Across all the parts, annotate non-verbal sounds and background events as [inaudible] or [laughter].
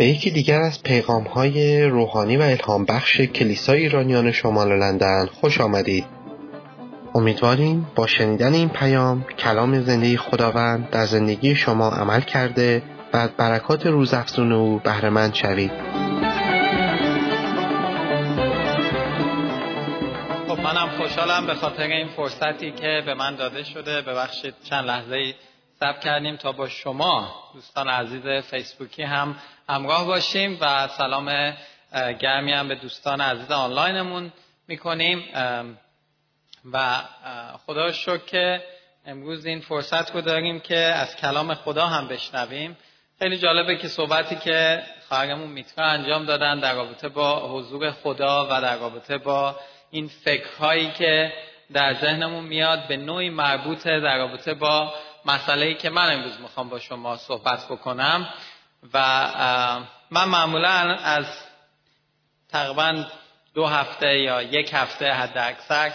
به یکی دیگر از پیغام های روحانی و الهام بخش کلیسای ایرانیان شمال لندن خوش آمدید. امیدواریم با شنیدن این پیام کلام زندگی خداوند در زندگی شما عمل کرده و از برکات روزافزون او بهرهمند شوید. خب منم خوشحالم به خاطر این فرصتی که به من داده شده ببخشید چند لحظه ای سب کردیم تا با شما دوستان عزیز فیسبوکی هم همراه باشیم و سلام گرمی هم به دوستان عزیز آنلاینمون می‌کنیم. و خدا شکر که امروز این فرصت رو داریم که از کلام خدا هم بشنویم. خیلی جالبه که صحبتی که خواهرمون میترا انجام دادن در رابطه با حضور خدا و در رابطه با این فکرهایی که در ذهنمون میاد به نوعی مربوطه در رابطه با مسئله که من امروز می‌خوام با شما صحبت بکنم. و من معمولا از تقریبا دو هفته یا یک هفته حد اکثر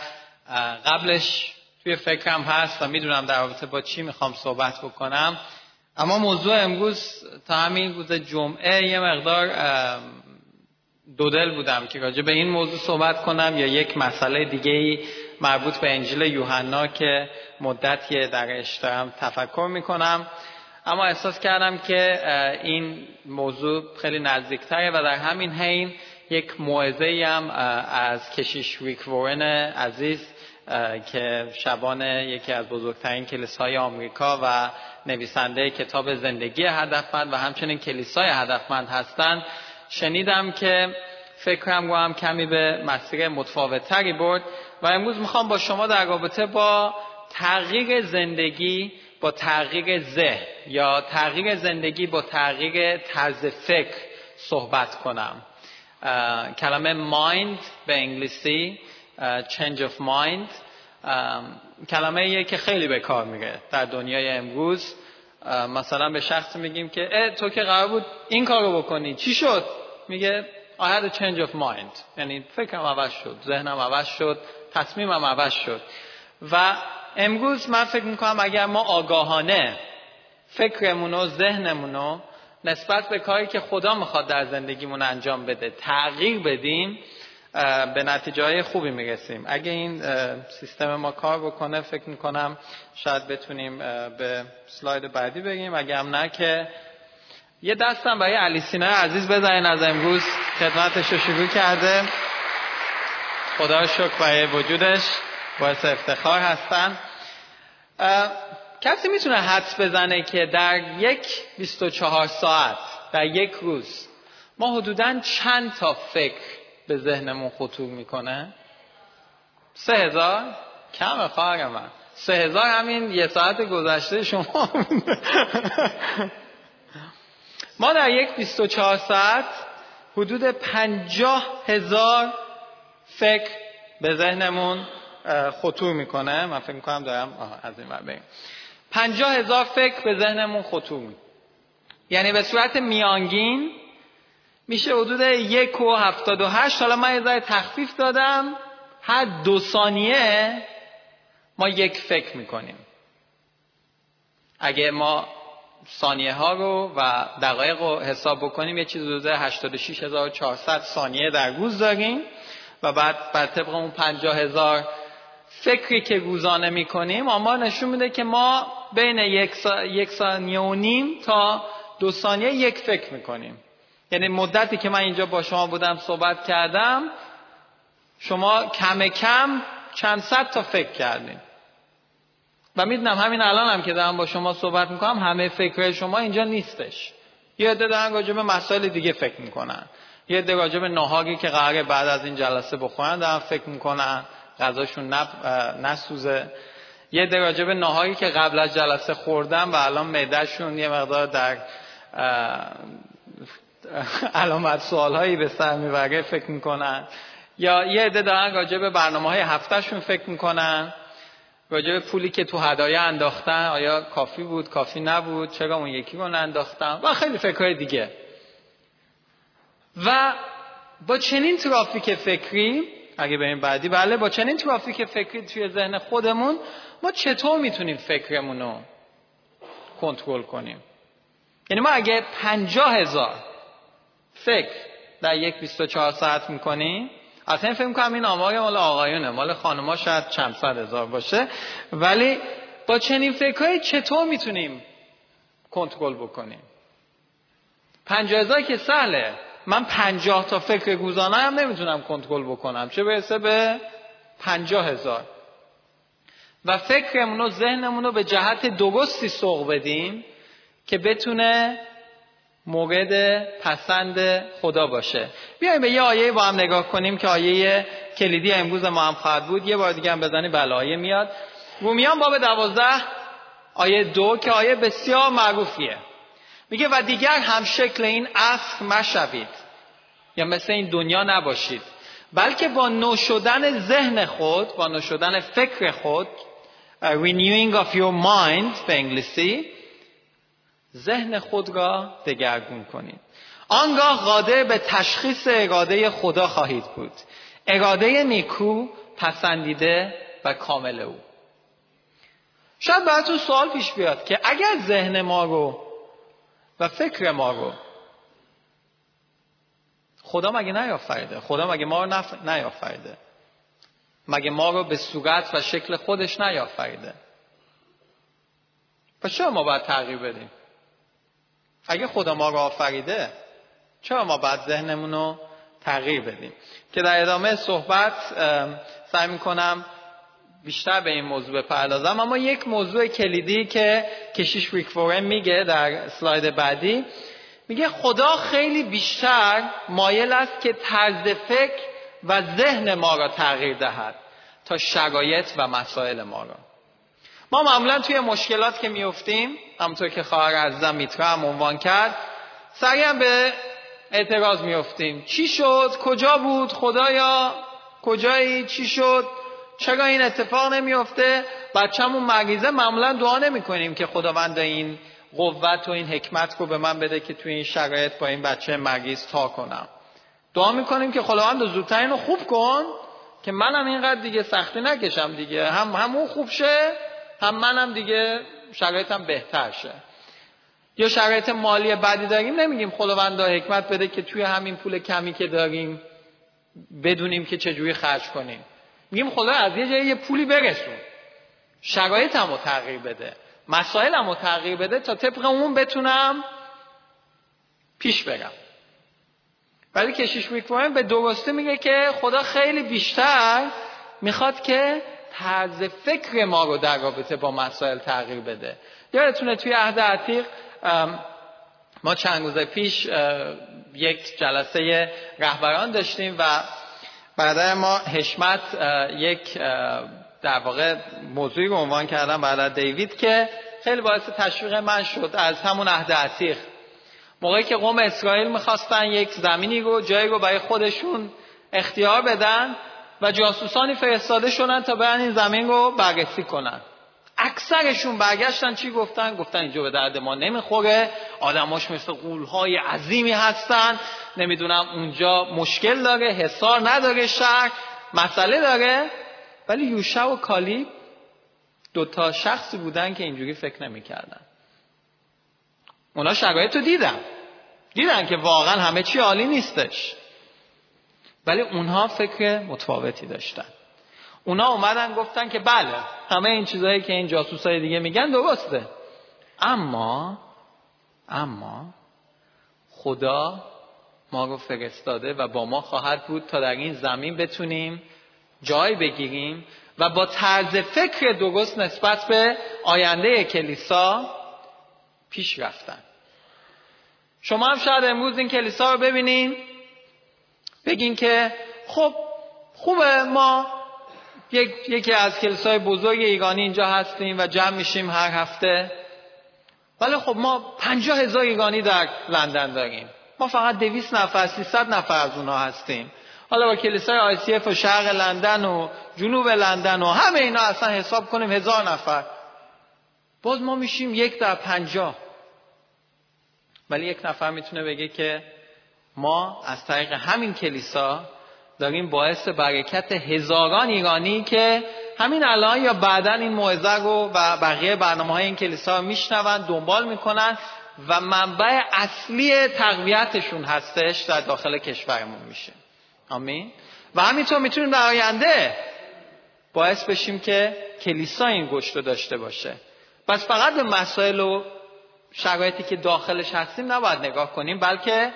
قبلش توی فکرم هست و می‌دونم در رابطه با چی می‌خوام صحبت بکنم. اما موضوع امروز تا همین روز جمعه یه مقدار دودل بودم که راجع به این موضوع صحبت کنم یا یک مسئله دیگه ای مربوط به انجیل یوحنا که مدتی در دارم تفکر می‌کنم. اما احساس کردم که این موضوع خیلی نزدیکتره و در همین حین یک موعظه هم از کشیش ویک وورن عزیز که شبان یکی از بزرگترین کلیسای آمریکا و نویسنده کتاب زندگی هدفمند و همچنین کلیسای هدفمند هستند. شنیدم که فکرم رو هم کمی به مسیر متفاوتتری برد و امروز می‌خوام با شما در رابطه با تغییر زندگی با تغییر ذهن یا تغییر زندگی با تغییر طرز فکر صحبت کنم. کلمه مایند به انگلیسی change of mind. کلمه ایه که خیلی به کار میره در دنیای امروز. مثلا به شخص میگیم که اه تو که قرار بود این کار رو بکنی چی شد؟ میگه I had a change of mind. یعنی فکرم عوض شد ذهنم عوض شد تصمیمم عوض شد. و امروز من فکر می‌کنم اگر ما آگاهانه فکرمون و ذهنمون نسبت به کاری که خدا می‌خواد در زندگیمون انجام بده تغییر بدیم به نتیجه خوبی می‌رسیم. اگه این سیستم ما کار بکنه فکر می‌کنم شاید بتونیم به سلاید بعدی بگیم. اگه هم نه که یه دستم برای علی سینای عزیز بزنین از امروز. خدمتش رو شروع کرده. خدا شکر برای وجودش. باعث افتخار هستن. کسی می‌تونه حدس بزنه که در یک 24 ساعت در یک روز ما حدودا چند تا فکر به ذهنمون خطور می‌کنه؟ سه هزار؟ کم خواهر من. سه هزار همین یه ساعت گذشته شما. [laughs] ما در یک 24 ساعت حدود پنجاه هزار فکر به ذهنمون خطور می‌کنه. من فکر می‌کنم دارم از این بگیم پنجاه هزار فکر به ذهنمون خطور می‌کنه. یعنی به صورت میانگین میشه حدود یک و هفتاد و هشت. حالا من یه تخفیف دادم. هر دو ثانیه ما یک فکر می‌کنیم. اگه ما ثانیه ها رو و دقایق رو حساب بکنیم یه چیز حدود 86400 ثانیه در روز داریم و بعد بر طبق اون 50000 فکری که روزانه می‌کنیم اما نشون میده که ما بین یک, ثانیه و نیم تا دو ثانیه یک فکر می‌کنیم. یعنی مدتی که من اینجا با شما بودم صحبت کردم شما کم کم چند صد تا فکر کردیم و می‌دونم همین الان هم که دارم با شما صحبت می‌کنم همه فکر شما اینجا نیستش. یه عده دارن راجع به مسائل دیگه فکر می‌کنن. یه عده راجع به ناهاگی که قراره بعد از این جلسه بخورن دارن فکر می‌کنن. غذاشون. نسوزه. یه عده راجع به ناهاگی که قبل از جلسه خوردن و الان معدهشون یه مقدار در [laughs] علامت سوال هایی به سر می‌بره فکر می‌کنن. یا یه عده دارن راجع برنامه های هفتهشون فکر می‌کنن. راجع به پولی که تو هدایه انداختن آیا کافی بود کافی نبود چرا اون یکی رو انداختن و خیلی فکرهای دیگه. و با چنین ترافیک فکری اگه بریم بعدی. بله با چنین ترافیک فکری توی ذهن خودمون ما چطور می‌تونیم فکرمون رو کنترل کنیم؟ یعنی ما اگه پنجاه هزار فکر در یک 24 ساعت می‌کنیم اصلا فکر کنم این آمار مال آقایونه. مال خانما شاید چند صد هزار باشه. ولی با چنین فکرهایی چطور می‌تونیم کنترل بکنیم؟ پنجاه هزار که سهله. من پنجاه تا فکر گوزانه هم نمی‌تونم کنترل بکنم. چه برسه به پنجاه هزار. و فکرمون و ذهنمون رو به جهت درستی سوق بدیم که بتونه مورد پسند خدا باشه. بیایم به یه آیه با هم نگاه کنیم که آیه کلیدی امروز ما هم خواهد بود. یه بار دیگه هم بزنی بله آیه میاد. رومیان باب دوازده آیه دو که آیه بسیار معروفیه. میگه و دیگر هم شکل این اصل مشوید. یا مثل این دنیا نباشید. بلکه با نو شدن ذهن خود با نو شدن فکر خود renewing of your mind به انگلیسی ذهن خود را دگرگون کنید. آنگاه قادر به تشخیص اراده خدا خواهید بود. اراده نیکو پسندیده و کامل او. شاید براتون سوال پیش بیاد که اگر ذهن ما رو و فکر ما رو. خدا مگه نیافریده؟ خدا مگه ما رو نف... نیافریده؟ مگه ما رو به صورت و شکل خودش نیافریده؟ پس چرا ما باید تغییر بدیم؟ اگه خدا ما رو آفریده چرا ما باید ذهنمون رو تغییر بدیم؟ که در ادامه صحبت سعی می‌کنم بیشتر به این موضوع بپردازم. اما یک موضوع کلیدی که کشیش ویکفورن میگه در سلاید بعدی میگه خدا خیلی بیشتر مایل است که طرز فکر و ذهن ما را تغییر دهد تا شرایط و مسائل ما را. ما معمولا توی مشکلات که میفتیم همونطور که خواهر عزیزم میترا هم عنوان کرد سریعا به اعتراض میفتیم چی شد؟ کجا بود؟ خدایا کجایی؟ چی شد؟ چرا این اتفاق نمیفته بچه‌مون مریضه معمولا دعا نمی‌کنیم که خداوند این قوت و این حکمت رو به من بده که توی این شرایط با این بچه مریض تا کنم. دعا می‌کنیم که خداوند زودتر اینو خوب کن که منم اینقدر دیگه سختی نکشم دیگه. هم همون خوب شه هم منم دیگه شرایطم بهتر شه. یا شرایط مالی بدی داریم نمیگیم خداوند حکمت بده که توی همین پول کمی که داریم بدونیم که چجوری خرج کنیم. میگیم خدا از یه جایی یه پولی برسون. شرایطم رو تغییر بده. مسائلم رو تغییر بده تا طبق اون بتونم پیش برم. ولی کشیش می‌کنه به درسته میگه که خدا خیلی بیشتر می‌خواد که طرز فکر ما رو در رابطه با مسائل تغییر بده. یادتونه توی عهد عتیق ما چند روز پیش یک جلسه رهبران داشتیم و بعد ما حشمت یک در واقع موضوعی رو عنوان کردم بعد دیوید که خیلی باعث تشویق من شد از همون عهد عتیق. موقعی که قوم اسرائیل می‌خواستن یک زمینی رو جایی رو برای خودشون اختیار بدن و جاسوسانی فرستاده شدن تا برن این زمین رو بررسی کنن. اکثرشون برگشتن چی گفتن؟ گفتن اینجا به درد ما نمی‌خوره. آدماش مثل قولهای عظیمی هستن. نمی‌دونم اونجا مشکل داره حسار نداره شهر مسئله داره. ولی یوشع و کالیب دوتا شخصی بودن که اینجوری فکر نمی‌کردن. اونا شرایط رو دیدن. دیدن که واقعا همه چی عالی نیستش. ولی اونها فکر متفاوتی داشتن. اونا اومدن گفتن که بله همه این چیزهایی که این جاسوسای دیگه میگن درسته. اما اما خدا ما رو فرستاده و با ما خواهد بود تا در این زمین بتونیم جای بگیریم و با طرز فکر درست نسبت به آینده کلیسا پیش رفتن. شما هم شاید امروز این کلیسا رو ببینین بگین که خب خوبه ما یک، یکی از کلیسای بزرگ ایرانی اینجا هستیم و جمع میشیم هر هفته. ولی خب ما پنجاه هزار ایرانی در لندن داریم. ما فقط دویست نفر سیصد نفر از اونها هستیم. حالا با کلیسای آی سی اف و شرق لندن و جنوب لندن و همه اینا اصلا حساب کنیم هزار نفر. باز ما میشیم یک در پنجاه. ولی یک نفر می‌تونه بگه که ما از طریق همین کلیسا داریم باعث برکت هزاران ایرانی که همین الان یا بعدا این موعظه رو و بقیه برنامه های این کلیسا رو میشنون دنبال می‌کنن و منبع اصلی تقویتشون هستش در داخل کشورمون میشه. آمین. و همینطور می‌تونیم در آینده باعث بشیم که کلیسا این گشت رو داشته باشه. پس فقط به مسائل و شرایطی که داخلش هستیم نباید نگاه کنیم بلکه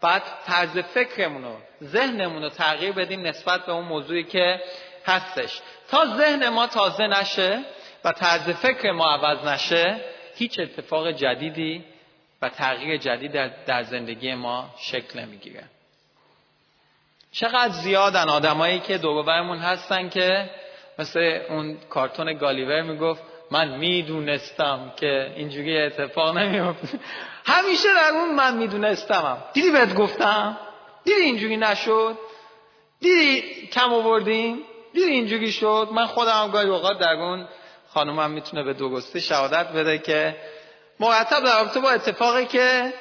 باید طرز فکرمون رو ذهنمون رو تغییر بدیم نسبت به اون موضوعی که هستش. تا ذهن ما تازه نشه و طرز فکر ما عوض نشه هیچ اتفاق جدیدی و تغییر جدید در زندگی ما شکل نمی‌گیره. چقدر زیادن آدمایی که دوروبرمون هستن که مثل اون کارتون گالیور می‌گفت من می‌دونستم که اینجوری اتفاق نمیفته همیشه در اون من میدونستمم. دیدی بهت گفتم؟ دیدی اینجوری نشد؟ دیدی کم آوردیم؟ دیدی اینجوری شد؟ من خودم گاهی اوقات در اون خانومم می‌تونه به درستی شهادت بده که مرتب در رابطه با اتفاقی که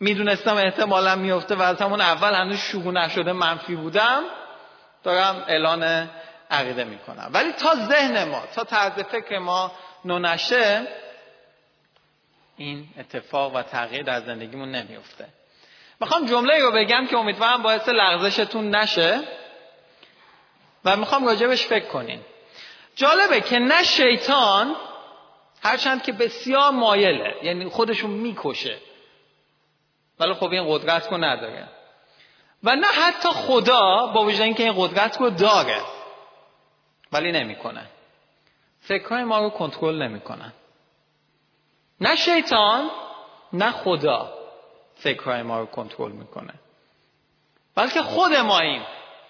می‌دونستم احتمالا میفته و از همون اول هنوز شروع نشده منفی بودم دارم اعلان عقیده می‌کنم. ولی تا ذهن ما تا طرز فکر ما نونشه این اتفاق و تغییر در زندگیمون نمیفته می‌خوام جمله رو بگم که امیدوارم باعث لغزشتون نشه و می‌خوام راجبش فکر کنین. جالبه که نه شیطان هرچند که بسیار مایله یعنی خودشون می‌کشه. ولی خب این قدرت رو نداره. و نه حتی خدا با وجود اینکه این قدرت رو داره ولی نمی‌کنه. فکرهای ما رو کنترل نمی‌کنن نه شیطان نه خدا فکرهای ما رو کنترل می‌کنه. بلکه خود ما این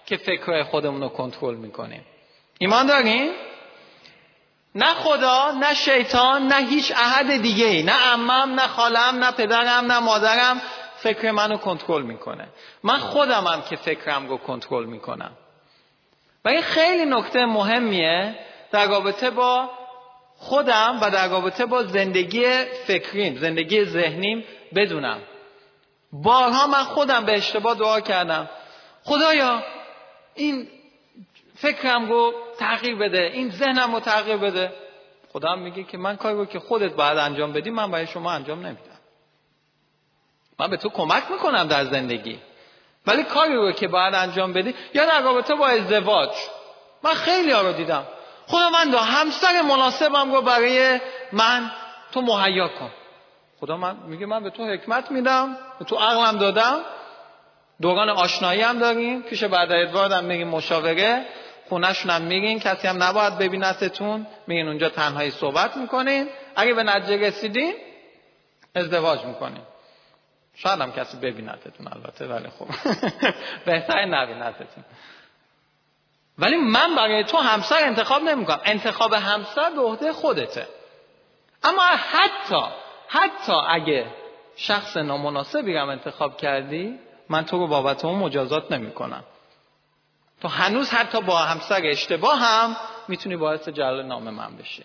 که فکرهای خودمون رو کنترل می‌کنیم. ایمان داریم نه خدا نه شیطان نه هیچ احد دیگه ای نه امم نه خالم نه پدرم نه مادرم فکر منو کنترل می‌کنه. من خودمم که فکرم رو کنترل می‌کنم. و این خیلی نکته مهمیه در رابطه با خودم و در رابطه با زندگی فکریم زندگی ذهنیم بدونم. بارها من خودم به اشتباه دعا کردم. خدایا این فکرم رو تغییر بده این ذهنم رو تغییر بده. خدا میگه که من کاری رو که خودت باید انجام بدی من برای شما انجام نمیدم. من به تو کمک می‌کنم در زندگی. ولی کاری رو که باید انجام بدی یا در رابطه با ازدواج. من خیلی ها رو دیدم. خدا من دا همسر مناسبم رو برای من تو مهیا کن. خدا من میگه من به تو حکمت میدم به تو عقلم دادم دوران آشنایی هم داریم. پیش بعد ادوارد هم میگیم مشاوره خونهشون هم میگین کسی هم نباید ببینتتون میگین اونجا تنهایی صحبت می‌کنین. اگه به نتیجه رسیدین ازدواج می‌کنین. شاید هم کسی ببینتتون البته ولی خب. [laughs] بهتر نبینتتون. ولی من برای تو همسر انتخاب نمی‌کنم. انتخاب همسر به عهده خودته. اما حتی حتی اگه شخص نامناسبی هم انتخاب کردی من تو رو بابت اون مجازات نمی‌کنم. تو هنوز حتی با همسر اشتباه هم می‌تونی باعث جلال نام من بشی.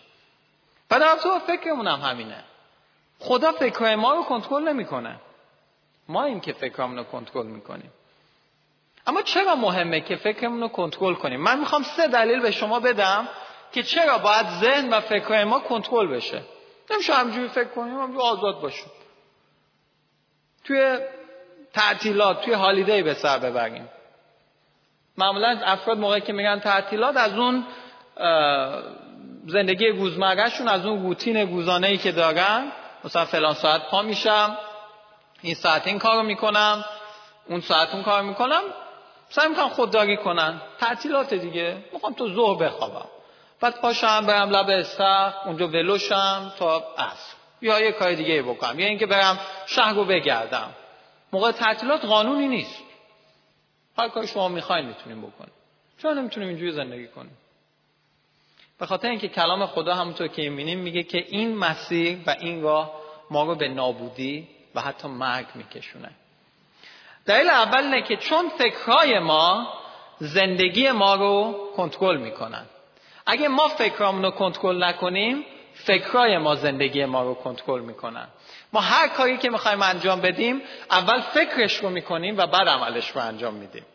و در تو فکرمون هم همینه. خدا فکرهای ما رو کنترل نمی‌کنه. ما این که فکرمون رو کنترل می‌کنیم. اما چرا مهمه که فکرمون رو کنترل کنیم؟ من می‌خوام سه دلیل به شما بدم که چرا باید ذهن و فکرهای ما کنترل بشه. نمیشه همجوری فکر کنیم همجوری آزاد باشیم. توی تعطیلات توی هالیدی به سر ببریم. معمولا افراد موقعی که میگن تعطیلات از اون زندگی روزمرهشون از اون روتین روزانه که دارن. مثلا فلان ساعت پا میشم این ساعت این کارو می‌کنم اون ساعت اون کار می‌کنم. سعی می‌کنم خودداری کنن. تعطیلات دیگه. می‌خوام تو ظهر بخوابم. بعد پاشم برم لب استخ اونجا ولوشم تا عصر. یا یه کار دیگه بکنم. یا اینکه برم شهر رو بگردم. موقع تعطیلات قانونی نیست. هر کاری شما می‌خواین می‌تونیم بکنیم. چرا نمی‌تونیم اینجوری زندگی کنیم؟ به خاطر اینکه کلام خدا همونطور که می‌بینیم میگه که این مسیر و این راه ما رو به نابودی و حتی مرگ میکشونه. دلیل اول اینه که چون فکرهای ما زندگی ما رو کنترل می‌کنن. اگه ما فکرامون رو کنترل نکنیم فکرهای ما زندگی ما رو کنترل می‌کنن. ما هر کاری که می‌خوایم انجام بدیم اول فکرش رو می‌کنیم و بعد عملش رو انجام میدیم.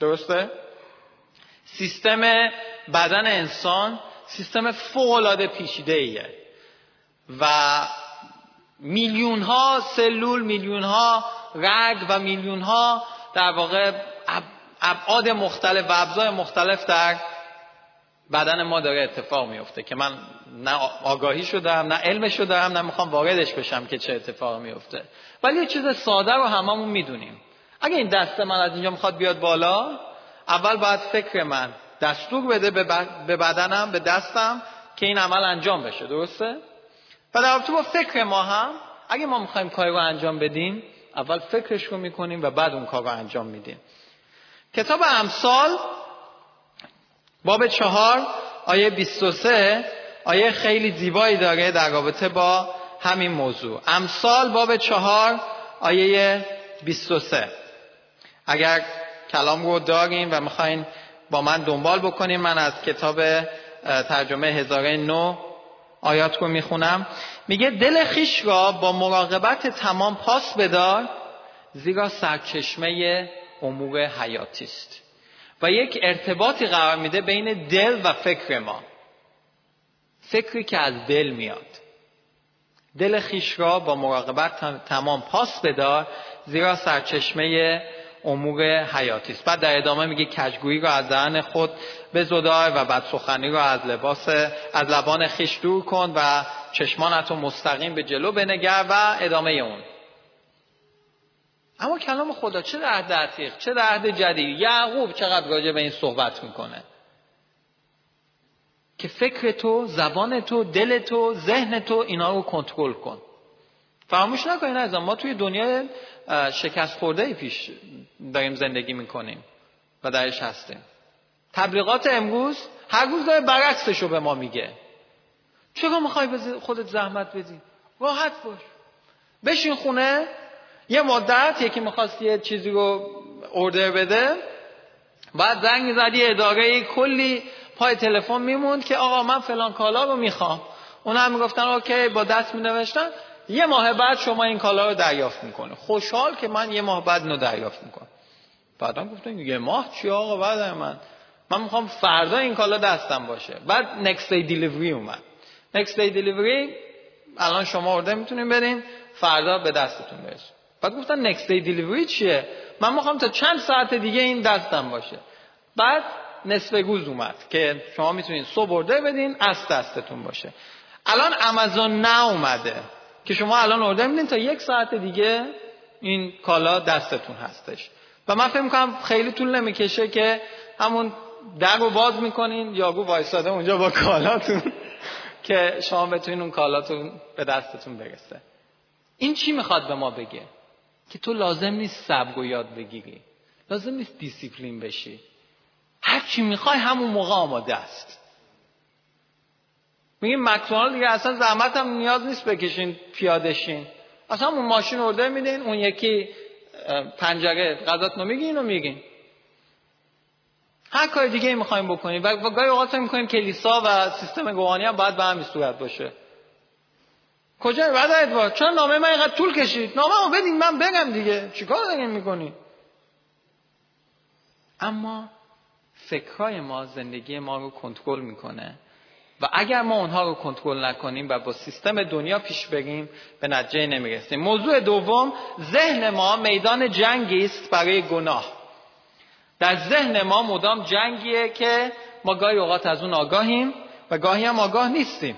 درسته؟ سیستم بدن انسان سیستم فوق العاده پیچیده ایه و میلیون ها سلول میلیون ها رگ و میلیون ها در واقع ابعاد مختلف و ابزار مختلف در بدن ما داره اتفاق میفته که من نه آگاهی شدم نه علم شدم نه می‌خوام واردش بشم که چه اتفاق میفته. ولی یه چیز ساده رو هممون می‌دونیم. اگه این دست من از اینجا می‌خواد بیاد بالا اول باید فکر من دستور بده به بدنم به دستم که این عمل انجام بشه. درسته؟ و در با فکر ما هم اگه ما می‌خوایم کاری رو انجام بدیم اول فکرش رو می‌کنیم و بعد اون کار رو انجام میدیم. کتاب امثال باب چهار آیه 23 آیه خیلی زیبایی داره در رابطه با همین موضوع. امثال باب چهار آیه 23 اگر کلام رو داریم و می‌خواین با من دنبال بکنیم من از کتاب ترجمه هزاره نو آیات رو می‌خونم. میگه دل خیش را با مراقبت تمام پاس بدار زیرا سرچشمه امور حیاتی است. و یک ارتباطی قرار میده بین دل و فکر ما. فکری که از دل میاد. دل خیش را با مراقبت تمام پاس بدار زیرا سرچشمه امور حیاتی است. بعد در ادامه میگه کجگویی را از دهن خود بزدار و بعد سخنی را از لباس از لبان خیش دور کن و چشمانت رو مستقیم به جلو بنگر و ادامه اون. اما کلام خدا چه در عهد عتیق چه در عهد جدید. یعقوب چقدر راجع به این صحبت می‌کنه؟ که فکر تو زبان تو دل تو ذهن تو اینا رو کنترل کن. فراموش نکنین از ما توی دنیای شکست خورده پیش داریم زندگی می‌کنیم و درش هستیم. تبلیغات امروز هر روز داره برعکسش رو به ما میگه. چرا می‌خوای خودت زحمت بدی؟ راحت باش. بشین خونه یه مدت یکی می‌خواست یه چیزی رو اوردر بده بعد زنگ می‌زدی اداره کلی پای تلفن میموند که آقا من فلان کالا رو می‌خوام. اون هم می‌گفتن اوکی با دست مینوشتن. یه ماه بعد شما این کالا رو دریافت می‌کنه. خوشحال که من یه ماه بعد اینو دریافت می‌کنم. بعدا گفتن یه ماه چی آقا بعد من؟ من می‌خوام فردا این کالا دستم باشه. بعد next day delivery اومد. next day delivery الان شما ارده می‌تونین برین فردا به دستتون برسه. بعد گفتن next day delivery چیه؟ من می‌خوام تا چند ساعت دیگه این دستم باشه. بعد نصف روز اومد که شما می‌تونین صبح ارده بدین از دستتون باشه. الان امازون نه اومده. که شما الان ارده میدین تا یک ساعت دیگه این کالا دستتون هستش. و من فکر می‌کنم خیلی طول نمی‌کشه که همون در رو باز می‌کنین یاگو وایساده اونجا با کالاتون [laughs] که شما بتونین اون کالاتون به دستتون برسه. این چی می‌خواد به ما بگه؟ که تو لازم نیست صبر و یاد بگیری. لازم نیست دیسیپلین بشی. هر چی می‌خوای همون موقع آماده است. میگیم مکدونالد دیگه اصلا زحمت هم نیاز نیست بکشین پیادشین اصلا اون ماشین ارده میدین اون یکی پنجره غذاتونو میگین و میگین. هر کار دیگه می‌خوایم بکنیم. و گاهی اوقات می‌کنیم کلیسا و سیستم روحانی هم باید به همین صورت باشه. کجا؟ بعد ادوار. چون نامه من اینقدر طول کشید. نامه رو بدین من بگم دیگه. چیکار دارین می‌کنی اما فکرهای ما زندگی ما رو کنترل می‌کنه. و اگر ما اونها رو کنترل نکنیم و با سیستم دنیا پیش بریم به نتیجه نمی‌رسیم. موضوع دوم ذهن ما میدان جنگی است برای گناه. در ذهن ما مدام جنگیه که ما گاهی اوقات از اون آگاهیم و گاهی هم آگاه نیستیم.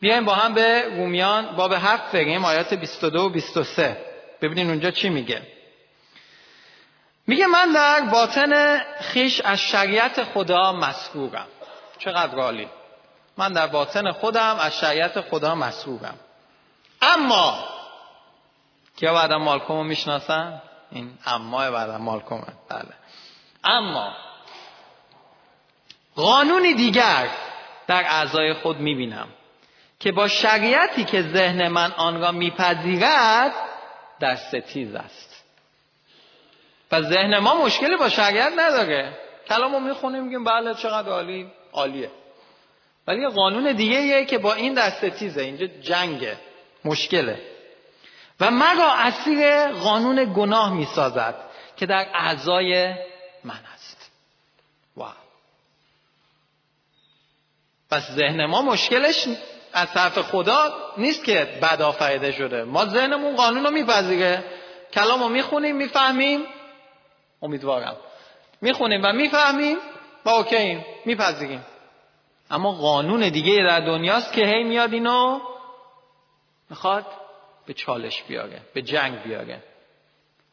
بیایم با هم به رومیان باب هفت بریم آیات 22 و 23 ببینین اونجا چی میگه. میگه من در باطن خیش از شریعت خدا مسرورم چقدر عالی. من در باطن خودم از شریعت خدا مسرورم اما کیا بعدا مالکومو می‌شناسن؟ این اما بعدا مالکومه. بله. اما قانونی دیگر در اعضای خود می‌بینم که با شریعتی که ذهن من آن را میپذیرد در ستیز است. و ذهن ما مشکلی با شریعت نداره. کلام رو می‌خونیم میگیم بله چقدر عالی. عالیه. ولی یه قانون دیگه یه که با این در ستیزه اینجا جنگه مشکله. و مرا اسیر قانون گناه می‌سازد که در اعضای من است. واو. پس ذهن ما مشکلش از طرف خدا نیست که بد آفریده شده. ما ذهنمون قانون رو میپذیره. کلام رو می‌خونیم می‌فهمیم. امیدوارم. می‌خونیم و می‌فهمیم. و اوکییم میپذیریم. اما قانون دیگه در دنیاست که هی میاد اینو می‌خواد به چالش بیاره به جنگ بیاره.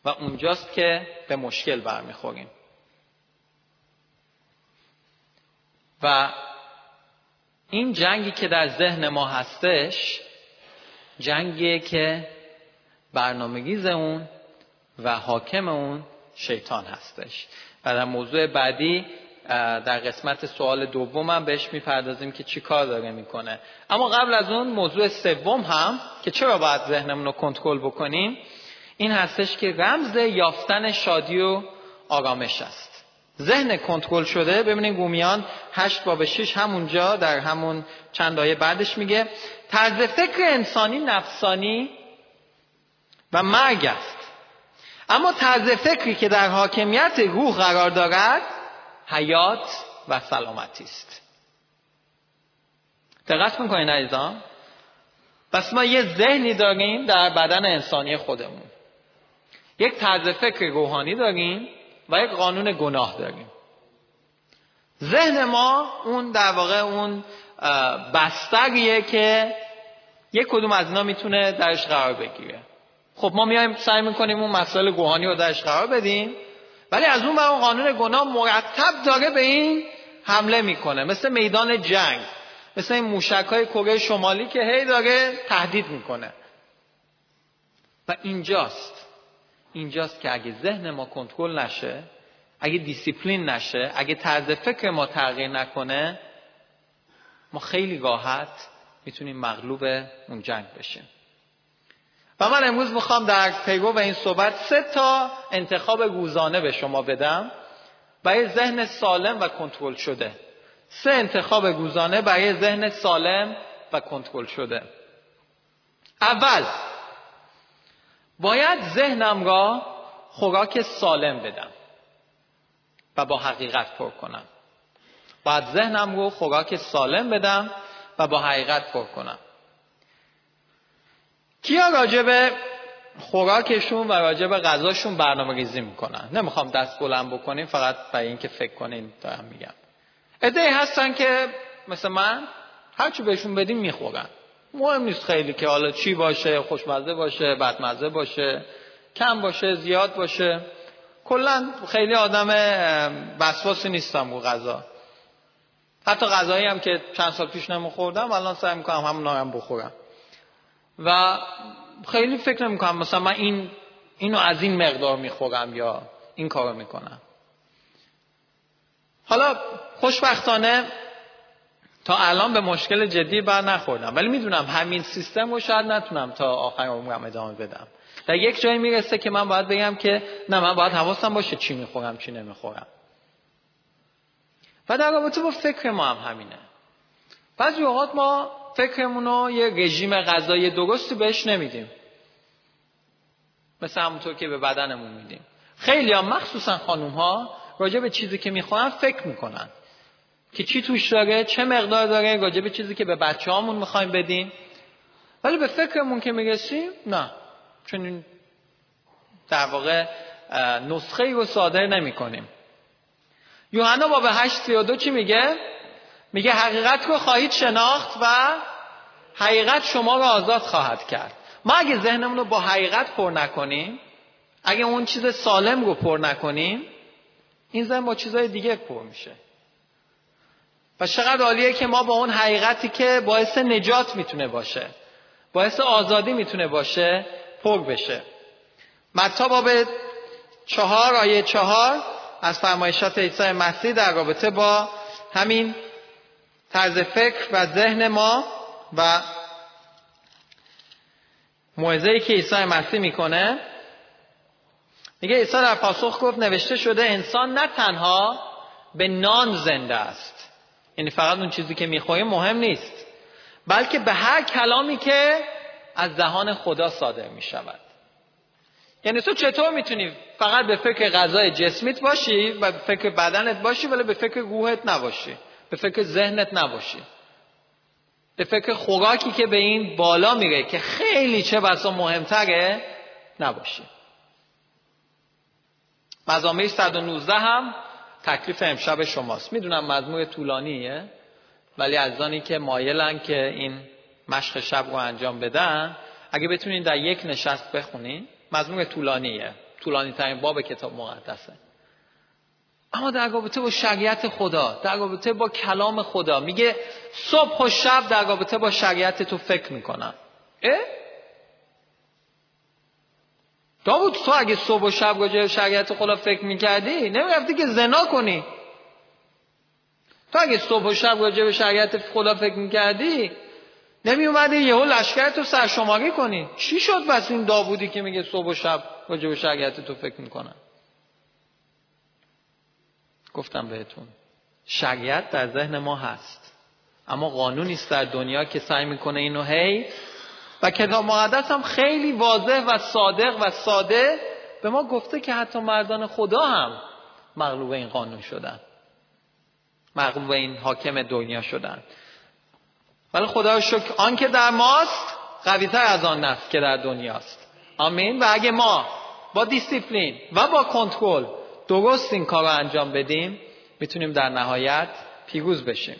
و اونجاست که به مشکل برمیخوریم. و این جنگی که در ذهن ما هستش جنگیه که برنامه‌ریز اون و حاکم اون شیطان هستش. و در موضوع بعدی در قسمت سوال دومم بهش می‌پردازیم که چی کار داره می‌کنه. اما قبل از اون موضوع سوم هم که چرا باید ذهنمون رو کنترل بکنیم این هستش که رمز یافتن شادی و آرامش است. ذهن کنترل شده. ببینید گومیان هشت باب شش همونجا در همون چند آیه بعدش میگه طرز فکر انسانی نفسانی و مرگ است. اما طرز فکری که در حاکمیت روح قرار دارد حیات و سلامتی است. دقت می‌کنین عزیزان؟ پس ما یه ذهنی داریم در بدن انسانی خودمون. یک طرز فکر روحانی داریم و یک قانون گناه داریم. ذهن ما اون در واقع اون بستریه که یک کدوم از اینا می‌تونه درش قرار بگیره. خب ما میایم سعی می‌کنیم اون مسائل گوهانی رو درش قرار بدیم. ولی از اون اون قانون گناه مرتب داره به این حمله می‌کنه. مثل میدان جنگ مثل این موشک های کره شمالی که هی داره تهدید می‌کنه. و اینجاست اینجاست که اگه ذهن ما کنترل نشه اگه دیسیپلین نشه اگه طرز فکر ما تغییر نکنه ما خیلی راحت می‌تونیم مغلوب اون جنگ بشیم. و من امروز می‌خوام در پیگو و این صحبت سه تا انتخاب روزانه به شما بدم برای ذهن سالم و کنترل شده. سه انتخاب روزانه برای ذهن سالم و کنترل شده. اول باید ذهنم را خوراک سالم بدم و با حقیقت پر کنم. باید ذهنم رو خوراک سالم بدم و با حقیقت پر کنم. کیا راجع به خوراکشون و راجع به غذاشون برنامه ریزی می‌کنن؟ نمی‌خوام دست بلند بکنیم فقط برای اینکه فکر کنیم دارم میگم. ادهی هستن که مثل من هرچی بهشون بدیم می‌خورن. مهم نیست خیلی که حالا چی باشه خوشمزه باشه بدمزه باشه کم باشه زیاد باشه. کلا خیلی آدم وسواسی نیستم رو غذا. حتی غذایی هم که چند سال پیش نمیخوردم الان سعی می‌کنم همون هم بخورم. و خیلی فکر نمی کنم. مثلا من این اینو از این مقدار می‌خورم یا این کارو می‌کنم حالا خوشبختانه تا الان به مشکل جدی بر نخوردم. ولی می‌دونم همین سیستم رو شاید نتونم تا آخر عمرم ادامه بدم. در یک جایی می‌رسه که من باید بگم که نه من باید حواسم باشه چی می‌خورم چی نمی‌خورم و در رابطه با فکر ما هم همینه. بعضی اوقات ما فکرمون رو یه رژیم غذایی درستی بهش نمیدیم. مثل همونطور که به بدنمون میدیم. خیلی هم مخصوصا خانوم ها راجع به چیزی که می‌خورن فکر می‌کنن. که چی توش داره چه مقدار داره راجع به چیزی که به بچه هامون می‌خوایم بدیم. ولی به فکرمون که می‌رسیم نه. چون در واقع نسخه ای رو صادر نمی کنیم یوحنا باب 8 چی میگه؟ میگه حقیقت رو خواهید شناخت و حقیقت شما رو آزاد خواهد کرد. ما اگه ذهنمون رو با حقیقت پر نکنیم اگه اون چیز سالم رو پر نکنیم این ذهن با چیزهای دیگه پر میشه. و چقدر عالیه که ما با اون حقیقتی که باعث نجات می‌تونه باشه باعث آزادی می‌تونه باشه پر بشه. متا باب چهار آیه چهار از فرمایشات عیسی مسیح در رابطه با همین طرز فکر و ذهن ما و موعظه‌ای که عیسی مسیح می‌کنه میگه عیسی در پاسخ گفت نوشته شده انسان نه تنها به نان زنده است. یعنی فقط اون چیزی که می‌خوریم مهم نیست بلکه به هر کلامی که از دهان خدا صادر می‌شود. یعنی تو چطور می‌تونی فقط به فکر غذای جسمیت باشی و به فکر بدنت باشی ولی به فکر روحت نباشی؟ به فکر ذهنت نباشی. به فکر خوراکی که به این بالا میره که خیلی چه بسا مهمتره نباشیم مزامه 119 هم تکلیف امشب شماست. می‌دونم مزمور طولانیه ولی عزیزانی که مایلن که این مشق شب رو انجام بدن اگه بتونین در یک نشست بخونین مزمور طولانیه. طولانی ترین باب کتاب مقدسه. اما در رابطه با شریعت خدا در رابطه با کلام خدا میگه صبح و شب در رابطه با شریعت تو فکر می‌کنم. اه؟ داود تو اگه صبح و شب راجع شریعت خدا فکر می‌کردی نمی‌رفتی که زنا کنی. تو اگه صبح و شب راجع به شریعت خدا فکر می‌کردی نمی اومدی یهو لشکرتو سرشماری کنی. چی شد بس این داوودی که میگه صبح و شب راجع به شریعت تو فکر می‌کنن گفتم بهتون. شریعت در ذهن ما هست. اما قانونی است در دنیا که سعی می‌کنه اینو هی و کتاب مقدس هم خیلی واضح و صادق و ساده به ما گفته که حتی مردان خدا هم مغلوب این قانون شدن. مغلوب این حاکم دنیا شدن. ولی خدا شکر آن که در ماست قویتر از آن نفس که در دنیاست. آمین. و اگه ما با دیسیپلین و با کنترل درست این کار رو انجام بدیم می‌تونیم در نهایت پیروز بشیم.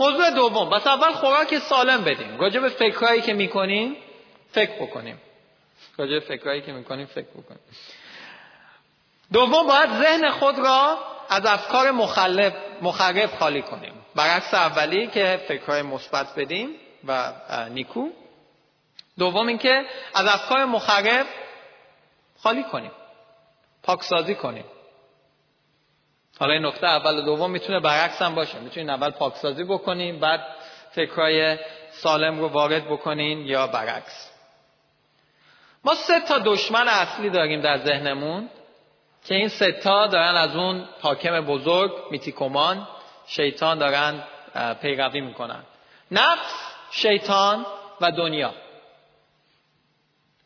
موضوع دوم بس اول خوراک سالم بدیم. راجع به فکرهایی که می‌کنیم فکر بکنیم. راجع به فکرهایی که می‌کنیم فکر بکنیم. دوم باید ذهن خود را از افکار مخلف مخرب خالی کنیم. برعکس اولی که فکرهای مثبت بدیم و نیکو. دوم اینکه از افکار مخرب خالی کنیم. پاکسازی کنیم. حالا این نکته اول و دوم می‌تونه برعکس هم باشه. می‌تونین اول پاکسازی بکنین بعد فکرهای سالم رو وارد بکنین یا برعکس. ما سه تا دشمن اصلی داریم در ذهنمون که این سه تا دارن از اون حاکم بزرگ میتیکومان شیطان دارن پیروی می‌کنن. نفس شیطان و دنیا.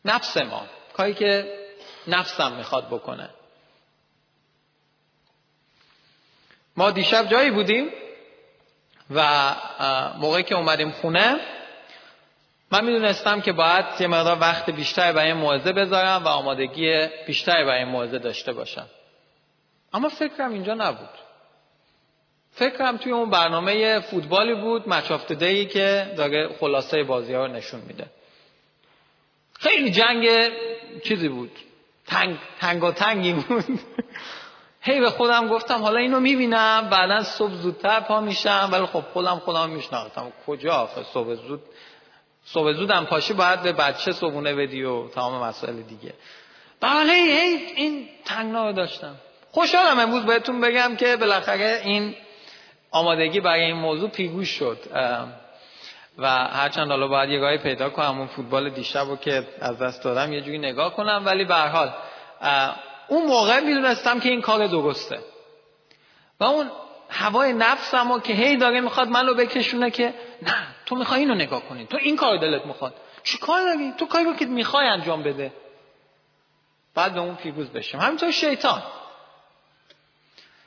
نفس ما. کاری که نفسم می‌خواد بکنه. ما دیشب جایی بودیم و موقعی که اومدیم خونه من می‌دونستم که باید یه مقدار وقت بیشتری برای موعظه بذارم و آمادگی بیشتری برای موعظه داشته باشم. اما فکرم اینجا نبود. فکرم توی اون برنامه فوتبالی بود مچ ای که داره خلاصه بازی ها رو نشون میده. خیلی جنگ چیزی بود. تنگ تنگ و تنگی بود. هی به خودم گفتم حالا اینو می‌بینم بعدا صبح زودتر پا میشم. ولی خب خودم خودم میشناختم. کجا صبح زود صبح زودم پاشی باید به بچه صبحونه بدی و تمام مسائل دیگه. بله هی هی این تنگنا داشتم. خوشحالم امروز بهتون بگم که بالاخره این آمادگی برای این موضوع پیگوش شد. و هرچند حالا باید یه گاهی پیدا کنم اون فوتبال دیشب رو که از دست دادم یه جوری نگاه کنم ولی به حال اون موقع می‌دونستم که این کار درسته. و اون هوای نفسم که هی داره می‌خواد منو بکشونه که نه تو می‌خوای اینو نگاه کنی تو این کار دلت می‌خواد. چی کار داری؟ تو کاری رو که می‌خوای انجام بده. بعد به اون پیروز بشیم. همینطور شیطان.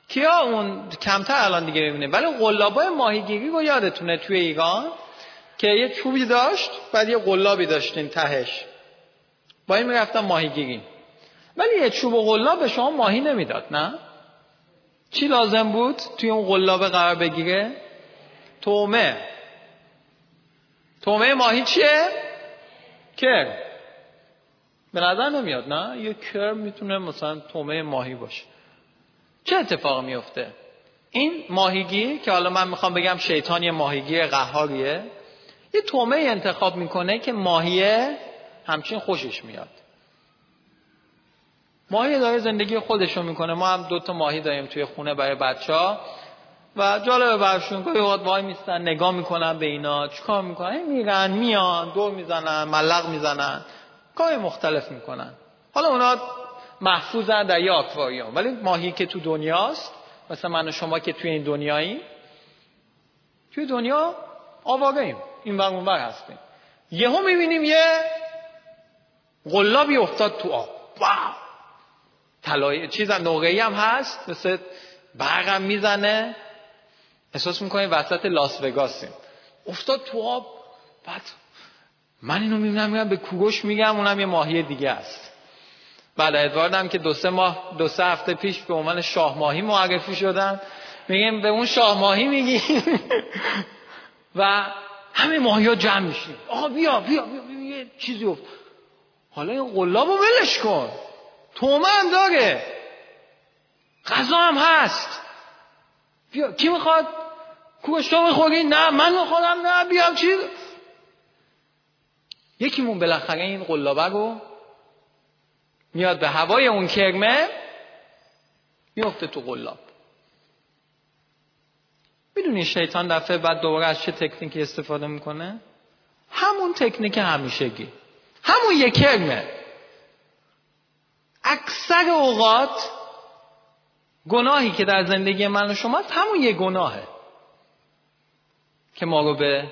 کیا اون کمتر الان دیگه می‌بینه ولی قلابای ماهیگیری رو یادتونه توی ایران؟ که یه چوبی داشت بعد یه قلابی داشتین تهش. با این می‌رفتم ماهیگیری ولی یه چوب و قلاب به شما ماهی نمی‌داد نه؟ چی لازم بود توی اون قلابه قرار بگیره؟ تومه. تومه ماهی چیه؟ کر به نظر نمیاد نه؟ یه کر می‌تونه مثلا تومه ماهی باشه. چه اتفاق میفته این ماهیگی که حالا من می‌خوام بگم شیطان یه ماهیگی قهاریه یه تومه انتخاب می‌کنه که ماهیه همچین خوشش میاد. ماهی داره زندگی خودشو می‌کنه. ما هم دو تا ماهی داریم توی خونه برای بچه ها و جالبه برشون که وقت وای میستن نگاه می‌کنن به اینا. چیکار می‌کنن؟ میرن میان دور می‌زنن ملق می‌زنن. کار مختلف می‌کنن. حالا اونا محفوظن در یه آکواریوم. ولی ماهی که تو دنیاست مثل من و شما که توی این دنیایی توی دنیا آواگهیم این ور اون هستیم. یهو می‌بینیم یه غلابی افتاد تو آب. واو! طلای چیز نقعی هم هست مثل برقم می‌زنه. احساس می‌کنیم وسط لاس وگاسیم. افتاد تو آب. بعد من اینو می‌بینم میگم به کوگوش میگم اونم یه ماهی دیگه است. بعد ادوارد که دو سه ماه دو سه هفته پیش به عنوان شاه ماهی معرفی شدن. میگیم به اون شاه ماهی میگیم. [laughs] و همه ماهی ها جمع میشیم. آقا بیا بیا بیا, بیا, یه چیزی افت حالا این قلاب رو ولش کن. تومه هم داره غذا هم هست. بیا کی می‌خواد؟ کوشتا بخوری؟ نه من میخوادم نه بیام چی؟ یکیمون بالاخره این قلابه رو میاد به هوای اون کرمه میفته تو قلاب. می‌دونی شیطان دفعه بعد دوباره از چه تکنیکی استفاده می‌کنه؟ همون تکنیک همیشگی. همون یک کرمه اکثر اوقات گناهی که در زندگی من و شماست همون یه گناهه که ما رو به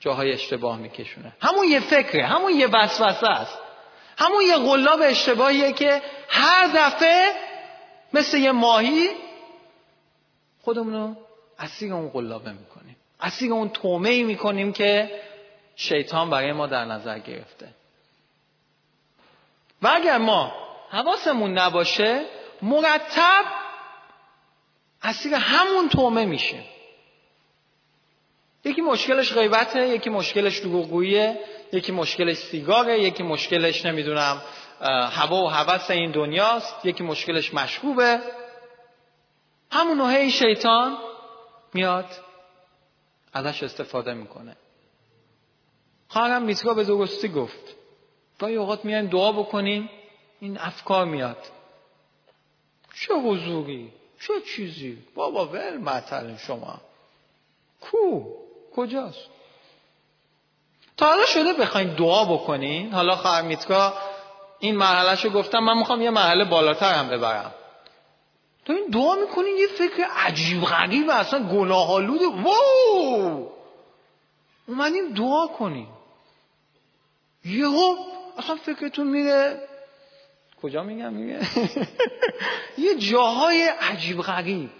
جاهای اشتباه میکشونه. همون یه فکره همون یه وسوسه است. همون یه قلاب اشتباهیه که هر دفعه مثل یه ماهی خودمون رو اسیر اون قلابه می‌کنیم. اسیر اون تومه می‌کنیم که شیطان برای ما در نظر گرفته. و اگر ما حواسمون نباشه مرتب اسیر همون تومه میشه. یکی مشکلش غیبته یکی مشکلش دروغگوییه یکی مشکلش سیگاره یکی مشکلش نمی‌دونم هوا و هوس این دنیاست یکی مشکلش مشروبه. همون هی شیطان میاد ازش استفاده می‌کنه. خواهرم میتگاه به درستی گفت گاهی اوقات میایم دعا بکنیم این افکار میاد. چه حضوری؟ چه چیزی؟ بابا ول مطل شما. کو؟ کجاست؟ تا حالا شده بخواین دعا بکنین؟ حالا خواهر میتگاه این مرحله رو گفتم من می‌خوام یه مرحله بالاتر هم ببرم. تو این دعا می‌کنین یه فکر عجیب غریب اصلا گناه آلوده وو اومدیم دعا کنیم. یهو اصلا فکرتون میره کجا میگم میگه؟ [laughs] یه جاهای عجیب غریب.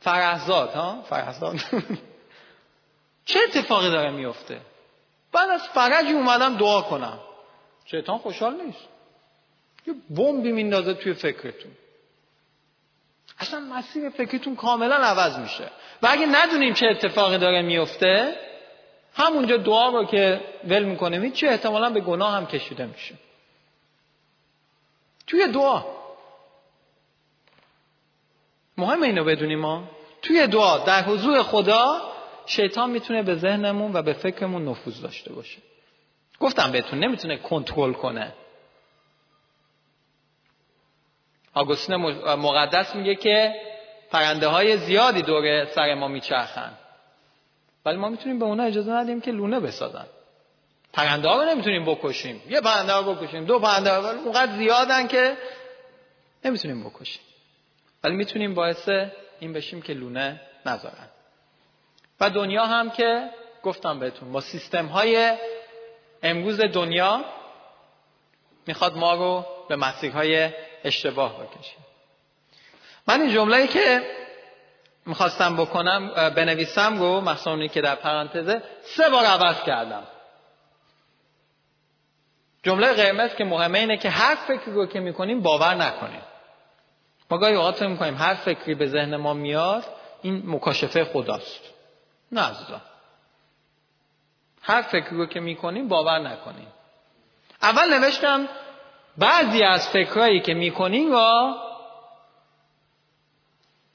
فرهزاد ها؟ فرهزاد [laughs] چه اتفاقی داره میفته بعد از فرجی اومدم دعا کنم. شیطان خوشحال نیست. یه بمبی میندازه توی فکرتون. اصلا مسیر فکرتون کاملا عوض میشه. و اگه ندونیم چه اتفاقی داره میفته همونجا دعا رو که ول می‌کنه چه احتمالا به گناه هم کشیده میشه. توی دعا. مهم اینو بدونیم ما. توی دعا در حضور خدا شیطان می‌تونه به ذهنمون و به فکرمون نفوذ داشته باشه. گفتم بهتون نمی‌تونه کنترل کنه. آگوستین مقدس میگه که پرنده های زیادی دور سر ما میچرخن. ولی ما می‌تونیم به اونا اجازه ندیم که لونه بسازن. پرنده ها رو نمی‌تونیم بکشیم. یه پرنده رو بکشیم دو پرنده رو ولی اونقدر زیادن که نمی‌تونیم بکشیم. ولی می‌تونیم باعث این بشیم که لونه نذارن. و دنیا هم که گفتم بهتون با سیستم های امروز دنیا می‌خواد ما رو به مسیرهای اشتباه بکشه من این جمله که می‌خواستم بکنم بنویسم رو مخصوصا که در پرانتزه سه بار عوض کردم. جمله قرمز که مهمه اینه که هر فکری رو که می‌کنیم باور نکنیم. ما گاهی اوقات می‌کنیم هر فکری به ذهن ما میاد این مکاشفه خداست. نه عزیزان. هر فکری رو که می‌کنیم باور نکنیم. اول نوشتم بعضی از فکرهایی که می‌کنیم و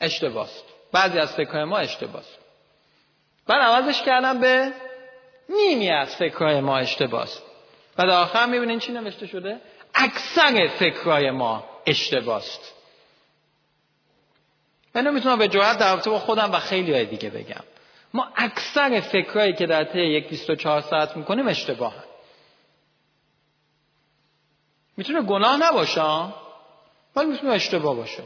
اشتباست. بعضی از فکرهای ما اشتباست. بعد عوضش کردم به نیمی از فکرهای ما اشتباست. و در آخر می‌بینین چی نوشته شده؟ اکثر فکرهای ما اشتباست. من نمی‌تونم به جرات در با خودم و خیلی های دیگه بگم. ما اکثر فکرهایی که در طی یک 24 ساعت می‌کنیم اشتباه می‌تونه گناه نباشه ولی می‌تونه اشتباه باشه.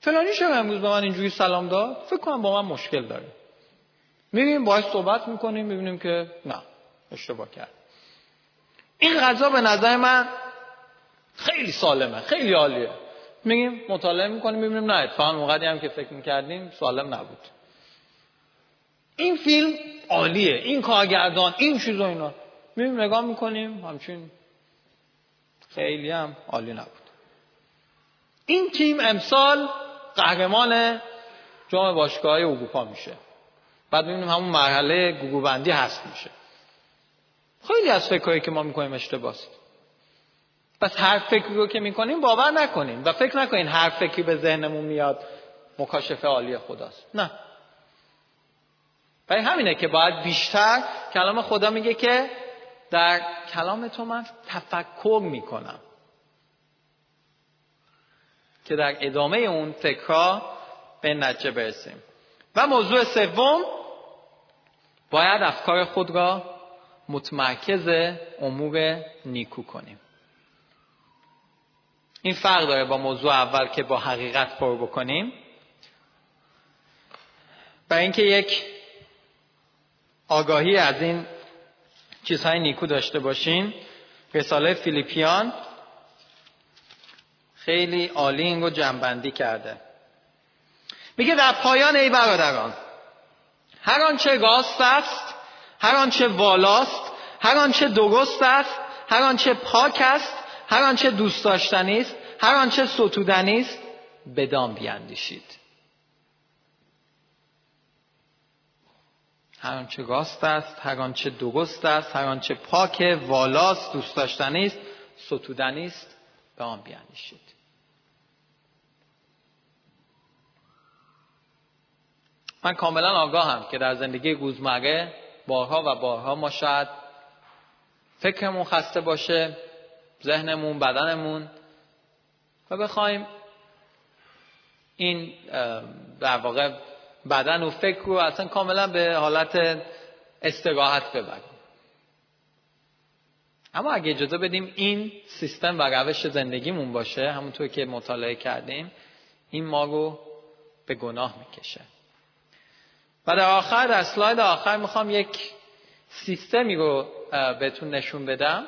فلانی چرا امروز به من اینجوری سلام داد فکر کنم با من مشکل داره. میریم باهاش صحبت می‌کنیم می‌بینیم که نه اشتباه کرد. این غذا به نظر من خیلی سالمه خیلی عالیه. میگیم مطالعه می‌کنیم می‌بینیم نه اتفاقا موقعی هم که فکر می‌کردیم سالم نبود. این فیلم عالیه این کارگردان این چیز و اینا. میریم نگاه می‌کنیم همچین خیلی هم عالی نبود. این تیم امسال قهرمان جام باشگاه اروپا میشه. بعد می‌بینیم همون مرحله گروه بندی هست میشه. خیلی از فکرهایی که ما می‌کنیم اشتباست پس هر فکری رو که می‌کنیم باور نکنیم و فکر نکنین هر فکری به ذهنمون میاد مکاشفه عالی خداست. نه. برای همینه که باید بیشتر کلام خدا میگه که در کلام تو من تفکر می‌کنم. که در ادامه اون فکرها به نتیجه برسیم. و موضوع سوم باید افکار خود را متمرکز امور نیکو کنیم. این فرق داره با موضوع اول که با حقیقت پر بکنیم. و اینکه یک آگاهی از این چیزهای نیکو داشته باشیم رساله فیلیپیان خیلی عالی رو جنبندی کرده. میگه در پایان ای برادران هر آنچه راست است هر آنچه والاست هر آنچه درست است هر آنچه پاک است هر آنچه دوست داشتنی است هر آنچه ستودنی است بدان بیاندیشید. هر آنچه راست است هر آنچه درست است هر آنچه پاک والاست دوست داشتنی است ستودنی است به آن بیاندیشید من کاملا آگاهم که در زندگی روزمره بارها و بارها ما شاید فکرمون خسته باشه ذهنمون بدنمون و بخوایم این در واقع بدن و فکر رو اصلا کاملا به حالت استراحت ببریم اما اگه اجازه بدیم این سیستم و روش زندگیمون باشه همونطور که مطالعه کردیم این ما رو به گناه می‌کشه. و در آخر در اسلاید آخر می‌خوام یک سیستمی رو بهتون نشون بدم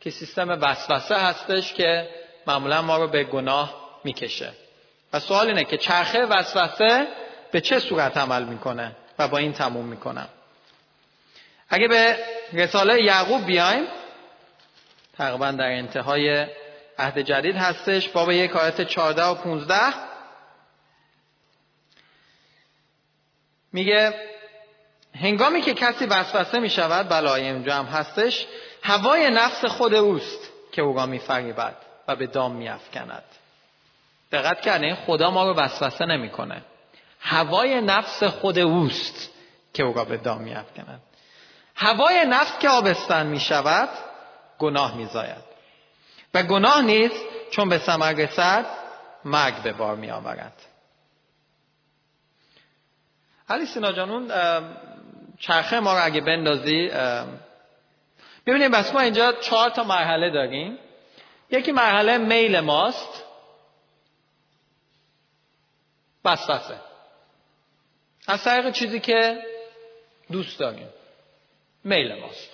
که سیستم وسوسه هستش که معمولا ما رو به گناه می‌کشه. و سوال اینه که چرخه وسوسه به چه صورت عمل می‌کنه و با این تموم می‌کنم. اگه به رساله یعقوب بیایم تقریبا در انتهای عهد جدید هستش باب یک آیت 14 و 15 میگه هنگامی که کسی وسوسه می شود بلای اینجا هم هستش هوای نفس خود اوست که او را می فریبد و به دام می افکند دقت کرده خدا ما رو وسوسه نمی‌کنه. هوای نفس خود اوست که او را به دام می افکند هوای نفس که آبستن می شود گناه می زاید و گناه نیست چون به ثمر رسد مرگ به بار می آورد علی سینا جانون چرخه ما رو اگه بندازی ببینید بس ما اینجا چهار تا مرحله داریم. یکی مرحله میل ماست. وسوسه از طریق چیزی که دوست داریم. میل ماست.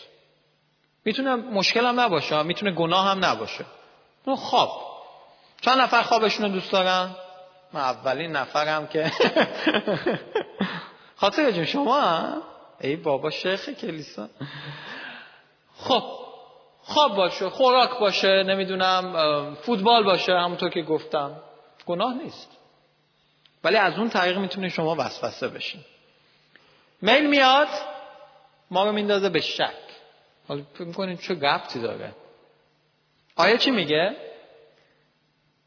می‌تونه مشکل هم نباشه می‌تونه گناه هم نباشه. اون خواب. چند نفر خوابشون رو دوست دارن؟ من اولین نفرم که. [laughs] خاطر جون شما؟ ای بابا شیخ کلیسا. خب. خواب باشه خوراک باشه نمی‌دونم فوتبال باشه همونطور که گفتم. گناه نیست. ولی از اون طریق می‌تونه شما وسوسه بشین. میل میاد ما رو میندازه به شک. حالا فکر می‌کنین چه ربطی داره؟ آیا چی میگه؟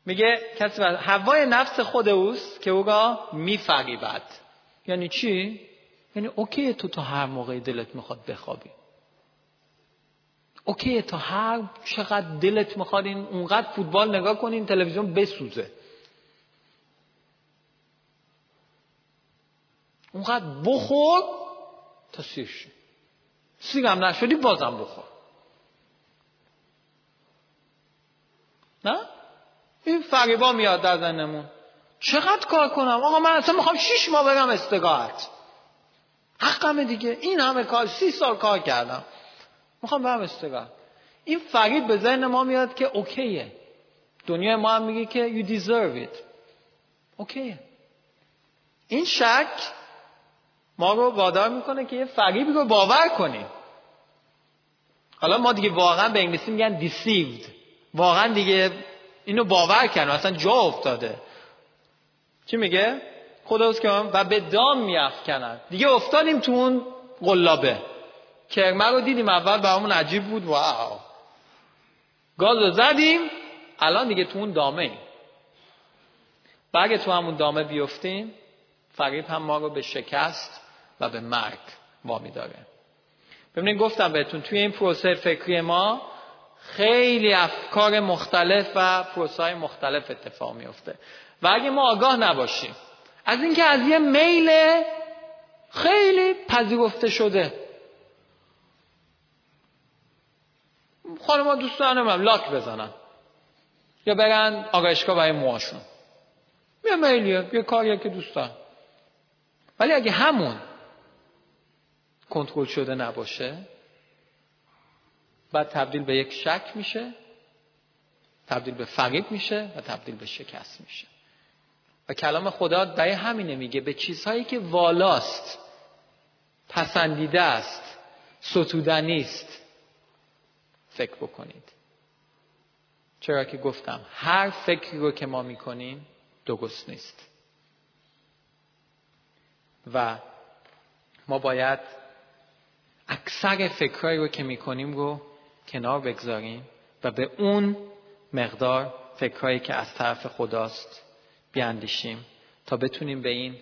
میگه کسی هوای نفس خود اوست که او را میفریبد. یعنی چی؟ یعنی اوکی تو تا هر موقع دلت می‌خواد بخوابی. اوکی تا هر چقدر دلت می‌خواد این اونقدر فوتبال نگاه کنین تلویزیون بسوزه. اونقدر بخور تا سیر شی. سیرم نشدی بازم بخور. نه؟ این فریبا میاد در زنمون چقدر کار کنم؟ آقا من اصلا می‌خوام شیش ماه برم استقاعت. حقمه دیگه. این همه کار سی سال کار کردم. می‌خوام برم استقاعت. این فرید به ذهن ما میاد که اوکیه. دنیا ما هم میگه که you deserve it. اوکیه. این شک ما رو وادار می‌کنه که یه فریبی رو باور کنیم حالا ما دیگه واقعا به انگلیسی میگن deceived. واقعا دیگه اینو باور کردن اصلا جا افتاده. چی میگه؟ خدا که و به دام میافکنن دیگه افتادیم تو اون قلابه. کرمه رو دیدیم اول برامون عجیب بود. واو. گاز رو زدیم الان دیگه تو اون دامه ایم. و تو همون دامه بیفتیم فریب هم ما رو به شکست و به مرگ وامی داره ببینید گفتم بهتون توی این پروسه فکری ما خیلی افکار مختلف و پروسه مختلف اتفاق میفته و اگه ما آگاه نباشیم از اینکه از یه میل خیلی پذیرفته شده. خانم دوست دارم لاک بزنن. یا برن آگایشگاه برای موهاشون. یه میلیه یه کاریه که دوست دارم ولی اگه همون کنترل شده نباشه بعد تبدیل به یک شک میشه تبدیل به فریب میشه و تبدیل به شکست میشه. و کلام خدا برای همینه میگه به چیزهایی که والاست پسندیده است ستودنی است فکر بکنید. چرا که گفتم هر فکری رو که ما می‌کنیم درست نیست. و ما باید اکثر فکرهایی رو که می‌کنیم رو کنار بگذاریم و به اون مقدار فکرهایی که از طرف خداست بیاندیشیم تا بتونیم به این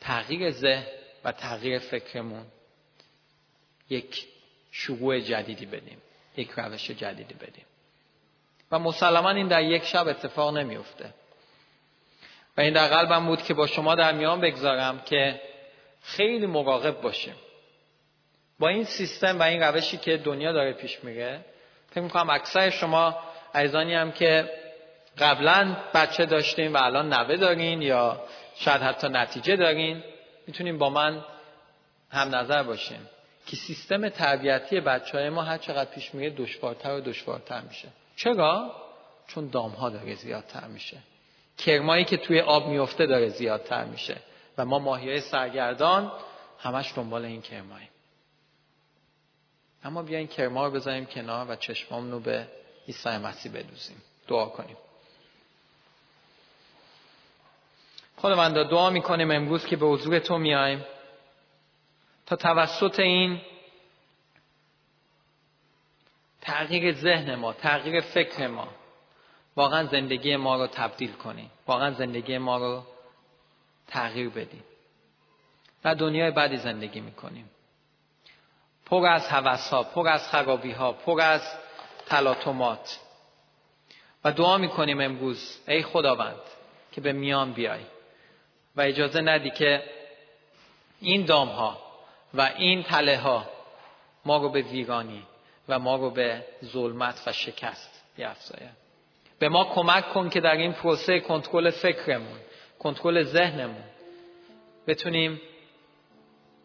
تغییر ذهن و تغییر فکرمون یک شروع جدیدی بدیم یک روش جدیدی بدیم. و مسلما این در یک شب اتفاق نمیفته و این در قلبم بود که با شما در میان بگذارم که خیلی مراقب باشیم. با این سیستم و این روشی که دنیا داره پیش میره فکر می‌کنم اکثر شما عزیزانی هم که قبلا بچه داشتیم و الان نوه دارین یا شاید حتی نتیجه دارین می‌تونیم با من هم نظر باشیم که سیستم تربیتی بچه های ما هر چقدر پیش میره دشوارتر و دشوارتر میشه. چرا؟ چون دام ها داره زیادتر میشه. کرمایی که توی آب میفته داره زیادتر میشه و ما ماهی های سرگردان همش دنبال این کرماییم. اما بیاین کرما رو بذاریم کنار و چشمامون رو به عیسی مسیح بدوزیم. دعا کنیم. خداوندا دعا می‌کنیم امروز که به حضور تو میایم. تا توسط این تغییر ذهن ما تغییر فکر ما واقعا زندگی ما رو تبدیل کنیم. واقعا زندگی ما رو تغییر بدیم. و دنیای بعدی زندگی می‌کنیم. پر از حوث ها پر از خرابی ها پر از تلاطمات. و دعا می‌کنیم امروز ای خداوند که به میان بیای. و اجازه ندی که این دام ها و این تله ها ما رو به ویرانی و ما رو به ظلمت و شکست بیافزاید به ما کمک کن که در این پروسه کنترل فکرمون کنترل ذهنمون بتونیم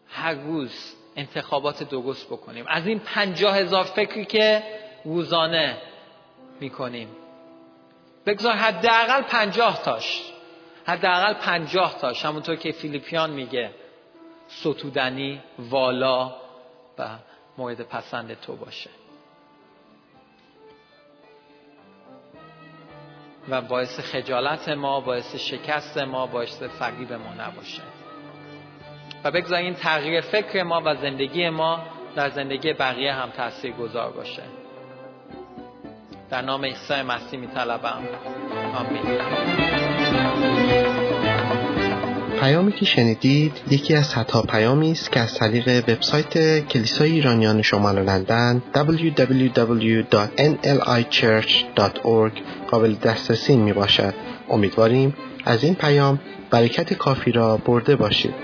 هر روز انتخابات درست بکنیم. از این پنجاه هزار فکری که روزانه می‌کنیم. بگذار حداقل پنجاه تاش. حداقل پنجاه تاش. همونطور که فیلیپیان میگه. ستودنی والا و مورد پسند تو باشه. و باعث خجالت ما باعث شکست ما باعث فریب ما نباشه. و این تغییر فکر ما و زندگی ما در زندگی بقیه هم تأثیر گذار باشه. در نام عیسی مسیح می طلبم آمین. پیامی که شنیدید یکی از صدها پیامی است که از طریق وبسایت کلیسای ایرانیان شمال لندن www.nlichurch.org قابل دسترسی می باشد امیدواریم از این پیام برکت کافی را برده باشید.